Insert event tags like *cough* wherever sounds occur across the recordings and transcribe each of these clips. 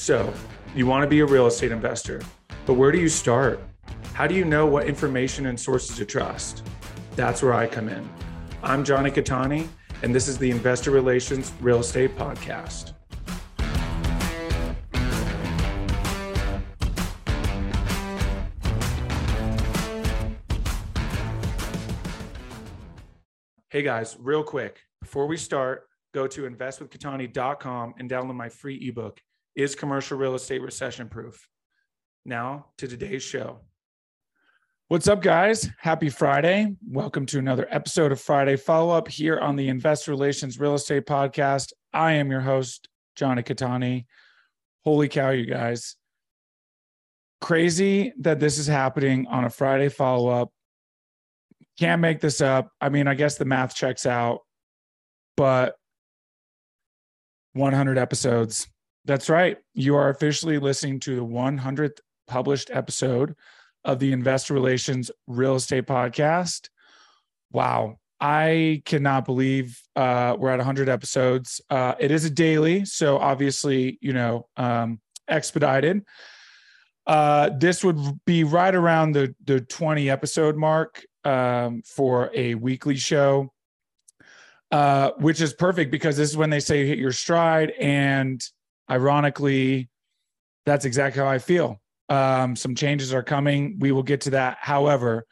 So, you want to be a real estate investor, but where do you start? How do you know what information and sources to trust? That's where I come in. I'm Jonny Cattani, and this is the Investor Relations Real Estate Podcast. Hey guys, real quick, before we start, go to investwithcattani.com and download my free ebook, Is Commercial Real Estate Recession Proof? Now to today's show. What's up, guys? Happy Friday. Welcome to another episode of Friday Follow Up here on the Investor Relations Real Estate Podcast. I am your host, Jonny Cattani. Holy cow, you guys. Crazy that this is happening on a Friday follow up. Can't make this up. I mean, I guess the math checks out, but 100 episodes. That's right. You are officially listening to the 100th published episode of the Investor Relations Real Estate Podcast. Wow. I cannot believe uh, we're at 100 episodes. Uh, it is a daily, so obviously, you know, um, expedited. Uh, this would be right around the the 20 episode mark um, for a weekly show uh, which is perfect because this is when they say hit your stride. And ironically, that's exactly how I feel. Um, some changes are coming. We will get to that. However,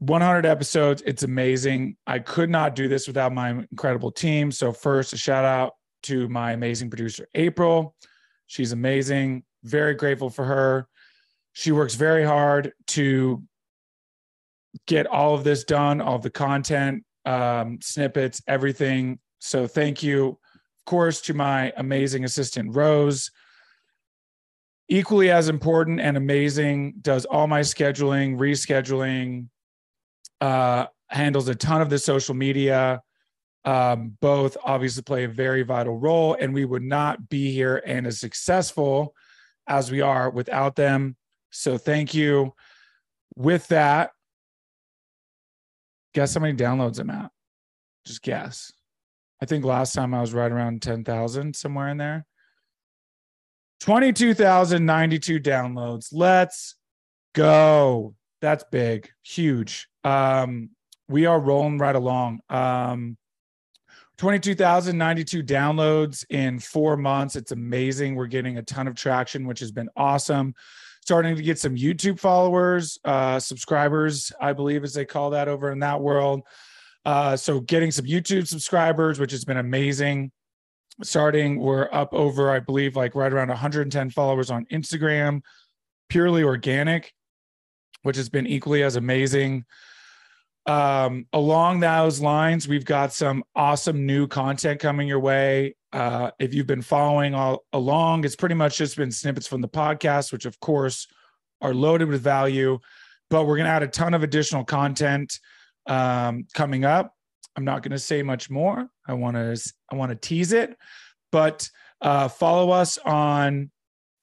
100 episodes, it's amazing. I could not do this without my incredible team. So, first, a shout out to my amazing producer, April. She's amazing. Very grateful for her. She works very hard to get all of this done, all of the content, um, snippets, everything. So thank you, course, to my amazing assistant, Rose. Equally as important and amazing, does all my scheduling, rescheduling, uh, handles a ton of the social media. Um, both obviously play a very vital role, and we would not be here and as successful as we are without them. So thank you. With that, Guess how many downloads I'm at? Just guess. I think last time I was right around 10,000, somewhere in there. 22,092 downloads. Let's go. That's big, huge. Um, we are rolling right along. Um, 22,092 downloads in four months. It's amazing. We're getting a ton of traction, which has been awesome starting to get some YouTube followers, uh, subscribers, I believe, as they call that over in that world. Uh, so getting some YouTube subscribers, which has been amazing. Starting, we're up over, I believe, like right around 110 followers on Instagram, purely organic, which has been equally as amazing. Um, along those lines, we've got some awesome new content coming your way. Uh, if you've been following all along, it's pretty much just been snippets from the podcast, which of course are loaded with value. But we're going to add a ton of additional content um, coming up. I'm not going to say much more. I want to I want to tease it, but uh, follow us on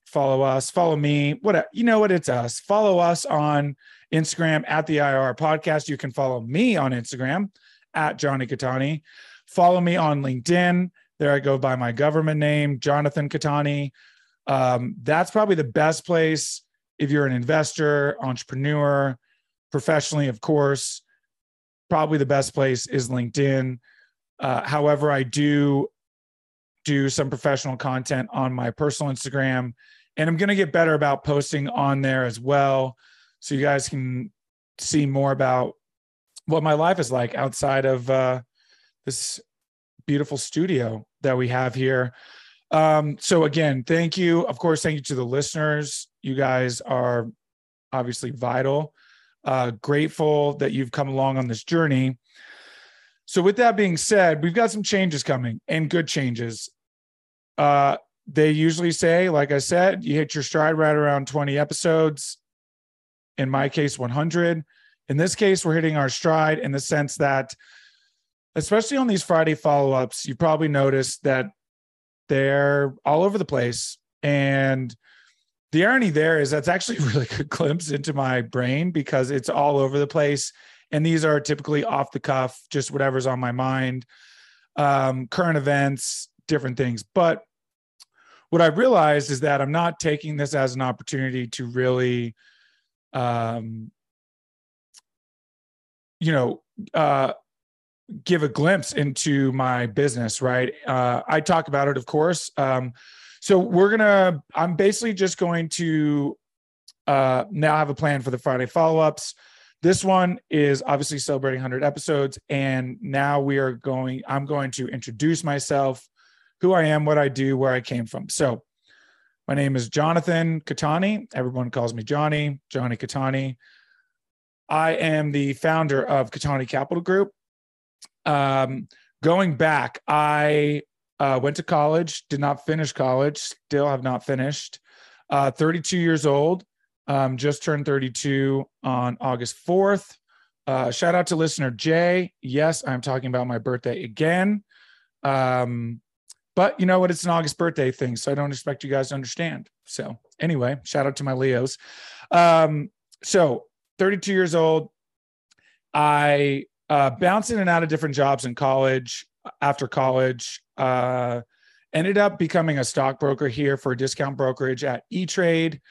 follow us, follow me. What you know what it's us. Follow us on Instagram at the IR podcast. You can follow me on Instagram at Jonny Cattani. Follow me on LinkedIn there I go by my government name, Jonathan Cattani. Um, that's probably the best place if you're an investor, entrepreneur, professionally, of course. Probably the best place is LinkedIn. Uh, however, I do do some professional content on my personal Instagram, and I'm going to get better about posting on there as well. So you guys can see more about what my life is like outside of uh, this beautiful studio that we have here. Um, so again, thank you. Of course, thank you to the listeners. You guys are obviously vital. Uh, grateful that you've come along on this journey. So, with that being said, we've got some changes coming and good changes. Uh, they usually say, like I said, you hit your stride right around 20 episodes. In my case, 100. In this case, we're hitting our stride in the sense that especially on these Friday follow ups, you probably noticed that they're all over the place. And the irony there is that's actually *laughs* a really good glimpse into my brain because it's all over the place. And these are typically off the cuff, just whatever's on my mind, um, current events, different things. But what I realized is that I'm not taking this as an opportunity to really, um, you know, uh, give a glimpse into my business. Right. Uh, I talk about it, of course. Um, so we're gonna. I'm basically just going to uh, now have a plan for the Friday follow ups. This one is obviously celebrating 100 episodes, and now we are going. I'm going to introduce myself, who I am, what I do, where I came from. So, my name is Jonathan Cattani. Everyone calls me Jonny, Jonny Cattani. I am the founder of Cattani Capital Group. Um, going back, I uh, went to college, did not finish college, still have not finished. Uh, 32 years old, um, just turned 32 on August 4th. Uh, shout out to listener Jay. Yes, I'm talking about my birthday again. Um, but you know what? It's an August birthday thing, so I don't expect you guys to understand. So, anyway, shout out to my Leos. Um, so, 32 years old. I uh, bounced in and out of different jobs in college. After college, uh, ended up becoming a stockbroker here for a discount brokerage at E Trade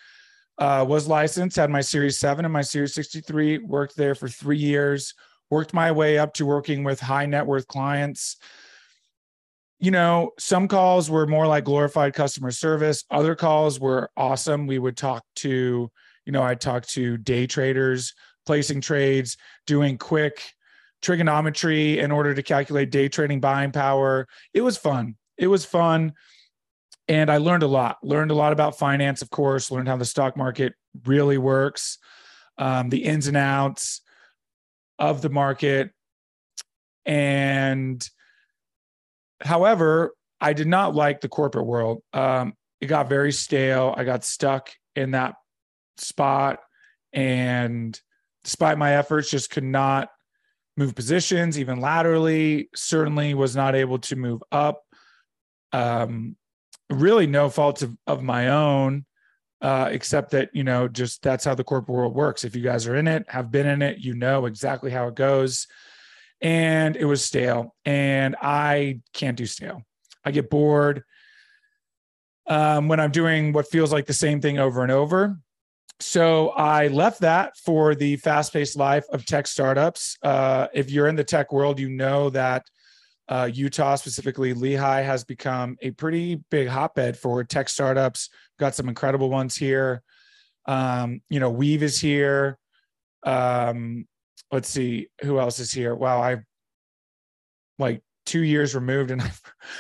uh, was licensed, had my Series 7 and my Series 63, worked there for three years, worked my way up to working with high net worth clients. You know, some calls were more like glorified customer service, other calls were awesome. We would talk to, you know, I'd talk to day traders, placing trades, doing quick trigonometry in order to calculate day trading buying power. It was fun. It was fun and I learned a lot. Learned a lot about finance, of course. Learned how the stock market really works, um, the ins and outs of the market, and however, I did not like the corporate world. Um, it got very stale. I got stuck in that spot, and despite my efforts, just could not move positions, even laterally. Certainly was not able to move up. Um, really no fault of, of my own uh, except that you know just that's how the corporate world works if you guys are in it have been in it you know exactly how it goes and it was stale and i can't do stale i get bored um, when i'm doing what feels like the same thing over and over so i left that for the fast-paced life of tech startups uh, if you're in the tech world you know that uh, Utah, specifically Lehi, has become a pretty big hotbed for tech startups. Got some incredible ones here. Um, you know, Weave is here. Um, let's see who else is here. Wow, I like two years removed and *laughs* I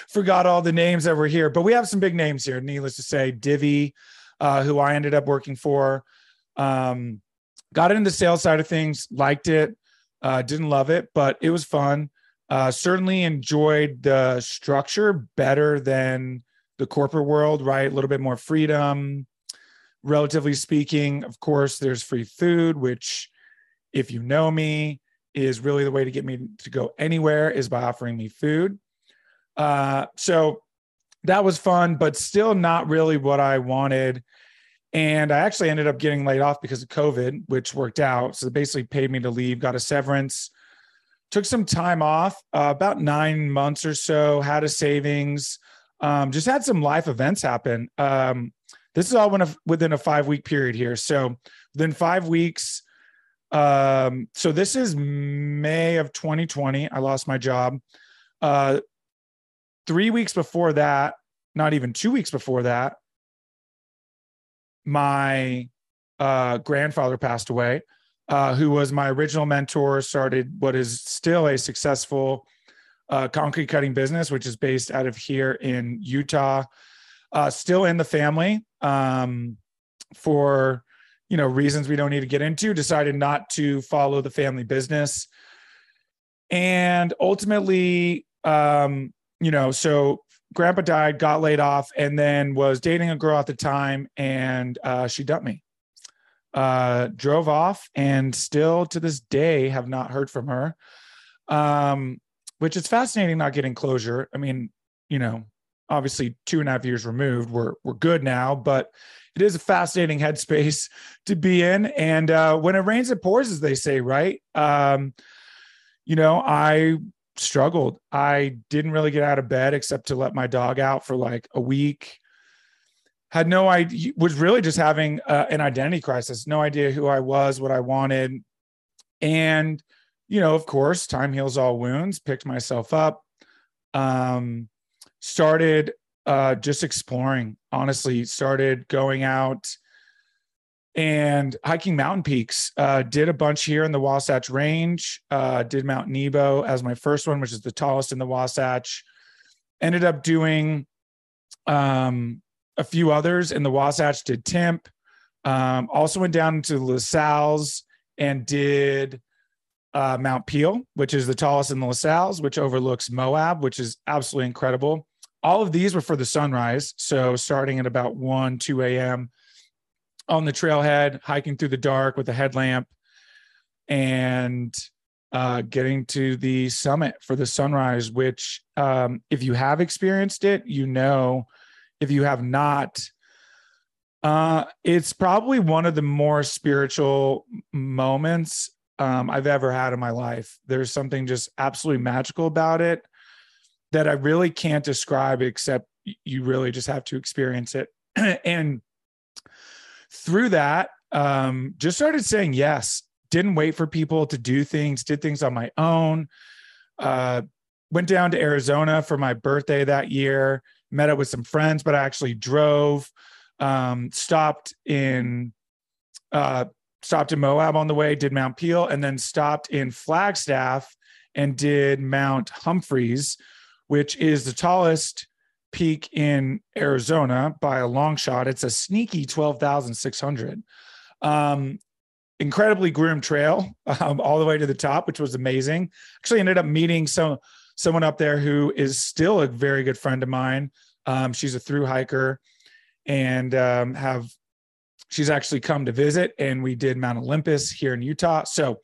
forgot all the names that were here. But we have some big names here. Needless to say, Divvy, uh, who I ended up working for. Um, got into the sales side of things, liked it, uh, didn't love it, but it was fun. Uh, certainly enjoyed the structure better than the corporate world, right? A little bit more freedom, relatively speaking. Of course, there's free food, which, if you know me, is really the way to get me to go anywhere is by offering me food. Uh, so that was fun, but still not really what I wanted. And I actually ended up getting laid off because of COVID, which worked out. So they basically paid me to leave, got a severance took some time off, uh, about nine months or so, had a savings, um, just had some life events happen. Um, this is all within a five week period here. So within five weeks, um, so this is May of 2020. I lost my job. Uh, three weeks before that, not even two weeks before that, my uh, grandfather passed away uh, who was my original mentor, started what is still a successful uh, concrete cutting business, which is based out of here in Utah. Uh, still in the family um, for you know reasons we don't need to get into. Decided not to follow the family business, and ultimately, um, you know, so grandpa died, got laid off, and then was dating a girl at the time, and uh, she dumped me uh, drove off and still to this day have not heard from her. Um, which is fascinating not getting closure. I mean, you know, obviously two and a half years removed, we're we're good now, but it is a fascinating headspace to be in. And uh, when it rains, it pours, as they say, right? Um, you know, I struggled. I didn't really get out of bed except to let my dog out for like a week. had no idea, was really just having uh, an identity crisis, no idea who I was, what I wanted. And, you know, of course, time heals all wounds, picked myself up, um, started uh, just exploring, honestly, started going out and hiking mountain peaks. Uh, did a bunch here in the Wasatch Range. Uh, did Mount Nebo as my first one, which is the tallest in the Wasatch. Ended up doing um, a few others in the Wasatch. Did Timp. Um, also went down to La Sal's and did uh, Mount Peale, which is the tallest in the La Sal's, which overlooks Moab, which is absolutely incredible. All of these were for the sunrise. So starting at about 1, 2 a.m on the trailhead, hiking through the dark with a headlamp, and uh, getting to the summit for the sunrise. Which, um, if you have experienced it, you know. If you have not, uh, it's probably one of the more spiritual moments um, I've ever had in my life. There's something just absolutely magical about it that I really can't describe, except you really just have to experience it. *clears throat* and through that, um, just started saying yes. Didn't wait for people to do things, did things on my own. Uh, went down to Arizona for my birthday that year, met up with some friends, but I actually drove, um, stopped in uh, stopped in Moab on the way, did Mount Peale, and then stopped in Flagstaff and did Mount Humphreys, which is the tallest peak in Arizona by a long shot. It's a sneaky 12,600. Um, incredibly groomed trail *laughs* um, all the way to the top, which was amazing. Actually ended up meeting some someone up there who is still a very good friend of mine. Um, she's a through hiker and um, have she's actually come to visit and we did Mount Olympus here in Utah. So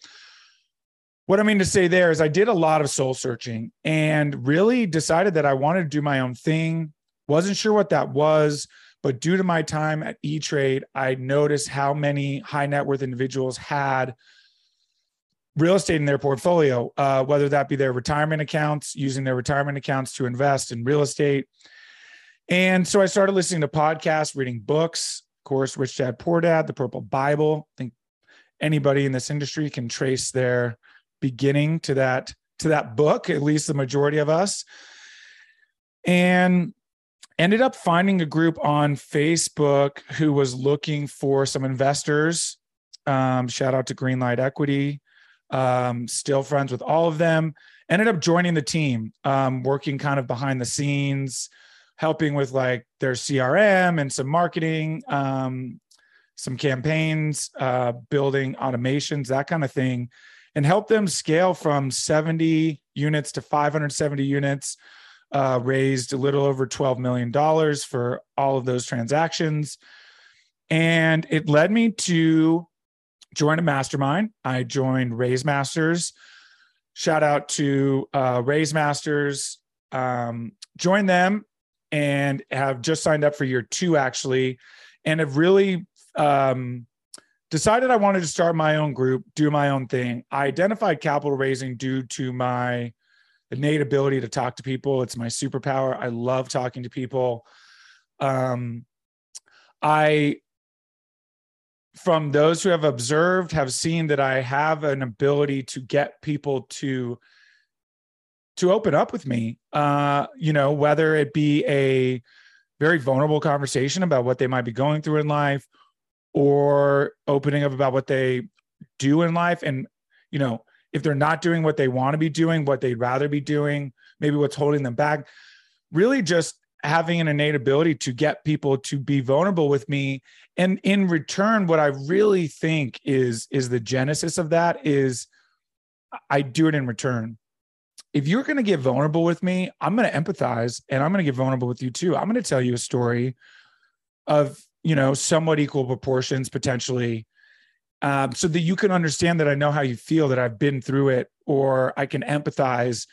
what I mean to say there is I did a lot of soul searching and really decided that I wanted to do my own thing. Wasn't sure what that was, but due to my time at E Trade, I noticed how many high net worth individuals had real estate in their portfolio, uh, whether that be their retirement accounts, using their retirement accounts to invest in real estate. And so I started listening to podcasts, reading books, of course, Rich Dad Poor Dad, The Purple Bible. I think anybody in this industry can trace their beginning to that to that book at least the majority of us and ended up finding a group on facebook who was looking for some investors. Um, shout out to greenlight equity. Um, still friends with all of them. Ended up joining the team um, working kind of behind the scenes helping with like their crm and some marketing um, some campaigns uh, building automations that kind of thing and help them scale from 70 units to 570 units. Uh, raised a little over $12 million for all of those transactions. And it led me to join a mastermind. I joined Raise Masters. Shout out to uh, Raise Masters. Um, join them and have just signed up for year two, actually, and have really um, decided I wanted to start my own group, do my own thing. I identified capital raising due to my innate ability to talk to people. It's my superpower. I love talking to people. Um, I, from those who have observed, have seen that I have an ability to get people to to open up with me. Uh, you know, whether it be a very vulnerable conversation about what they might be going through in life or opening up about what they do in life. And you know if they're not doing what they want to be doing what they'd rather be doing maybe what's holding them back really just having an innate ability to get people to be vulnerable with me. And in return what i really think is is the genesis of that is i do it in return. If you're going to get vulnerable with me i'm going to empathize and i'm going to get vulnerable with you too. I'm going to tell you a story of you know, somewhat equal proportions potentially, um, so that you can understand that I know how you feel, that I've been through it, or I can empathize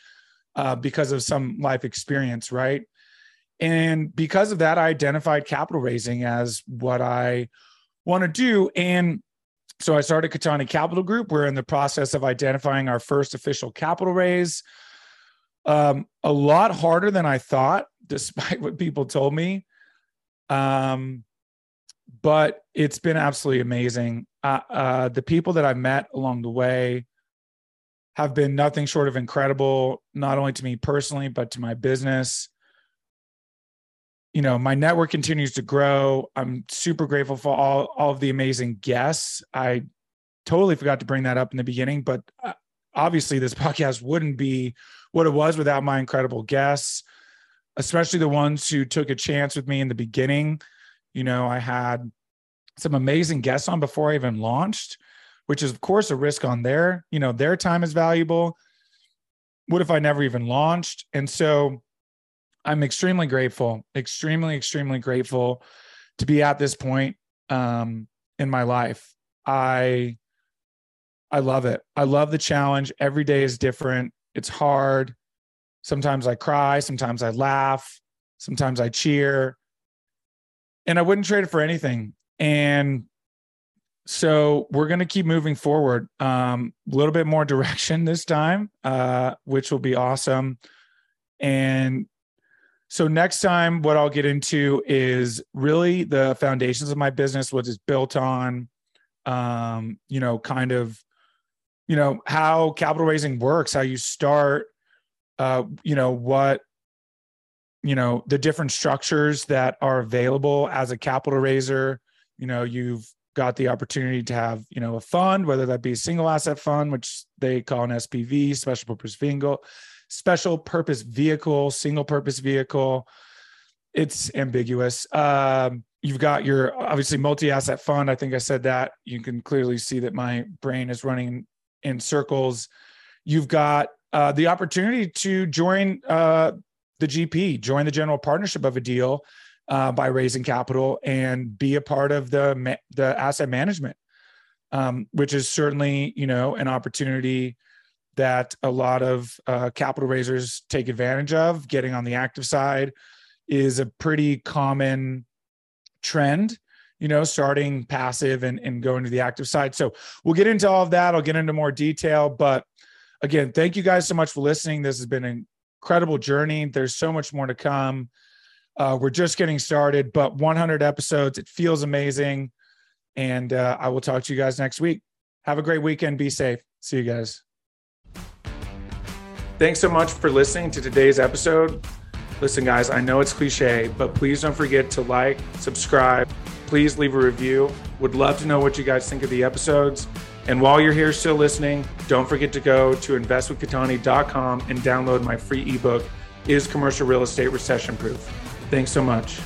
uh, because of some life experience, right? And because of that, I identified capital raising as what I want to do. And so I started Cattani Capital Group. We're in the process of identifying our first official capital raise. Um, a lot harder than I thought, *laughs* despite what people told me. Um, but it's been absolutely amazing. Uh, uh, the people that I've met along the way have been nothing short of incredible, not only to me personally, but to my business. You know, my network continues to grow. I'm super grateful for all, all of the amazing guests. I totally forgot to bring that up in the beginning, but uh, obviously, this *laughs* podcast wouldn't be what it was without my incredible guests, especially the ones who took a chance with me in the beginning. You know, I had some amazing guests on before I even launched, which is of course a risk on their, you know, their time is valuable. What if I never even launched? And so I'm extremely grateful, extremely, extremely grateful to be at this point um, in my life. I I love it. I love the challenge. Every day is different. It's hard. Sometimes I cry, sometimes I laugh, sometimes I cheer. And I wouldn't trade it for anything. And so we're going to keep moving forward. A um, little bit more *laughs* direction this time, uh, which will be awesome. And so next time, what I'll get into is really the foundations of my business, what it's built on, um, you know, kind of, you know, how capital raising works, how you start, uh, you know, what, you know, the different structures that are available as a capital raiser, you know you've got the opportunity to have you know a fund whether that be a single asset fund which they call an spv special purpose vehicle special purpose vehicle single purpose vehicle. It's ambiguous. Um, you've got your obviously multi-asset fund. I think i said that. You can clearly see that my brain is running in circles. You've got uh, the opportunity to join uh, the gp join the general partnership of a deal uh, by raising capital and be a part of the the asset management, um, which is certainly you know an opportunity that a lot of uh, capital raisers take advantage of. Getting on the active side is a pretty common trend you know, starting passive and, and going to the active side. So we'll get into all of that. I'll get into more detail. But again, thank you guys so much for listening. This has been an incredible journey. There's so much more to come. Uh, we're just getting started, but 100 episodes. It feels amazing. And uh, I will talk to you guys next week. Have a great weekend. Be safe. See you guys. Thanks so much for listening to today's episode. Listen, guys, I know it's cliche, but please don't forget to like, subscribe. Please leave a review. Would love to know what you guys think of the episodes. And while you're here still listening, don't forget to go to investwithcattani.com and download my free ebook, Is Commercial Real Estate Recession Proof? Thanks so much.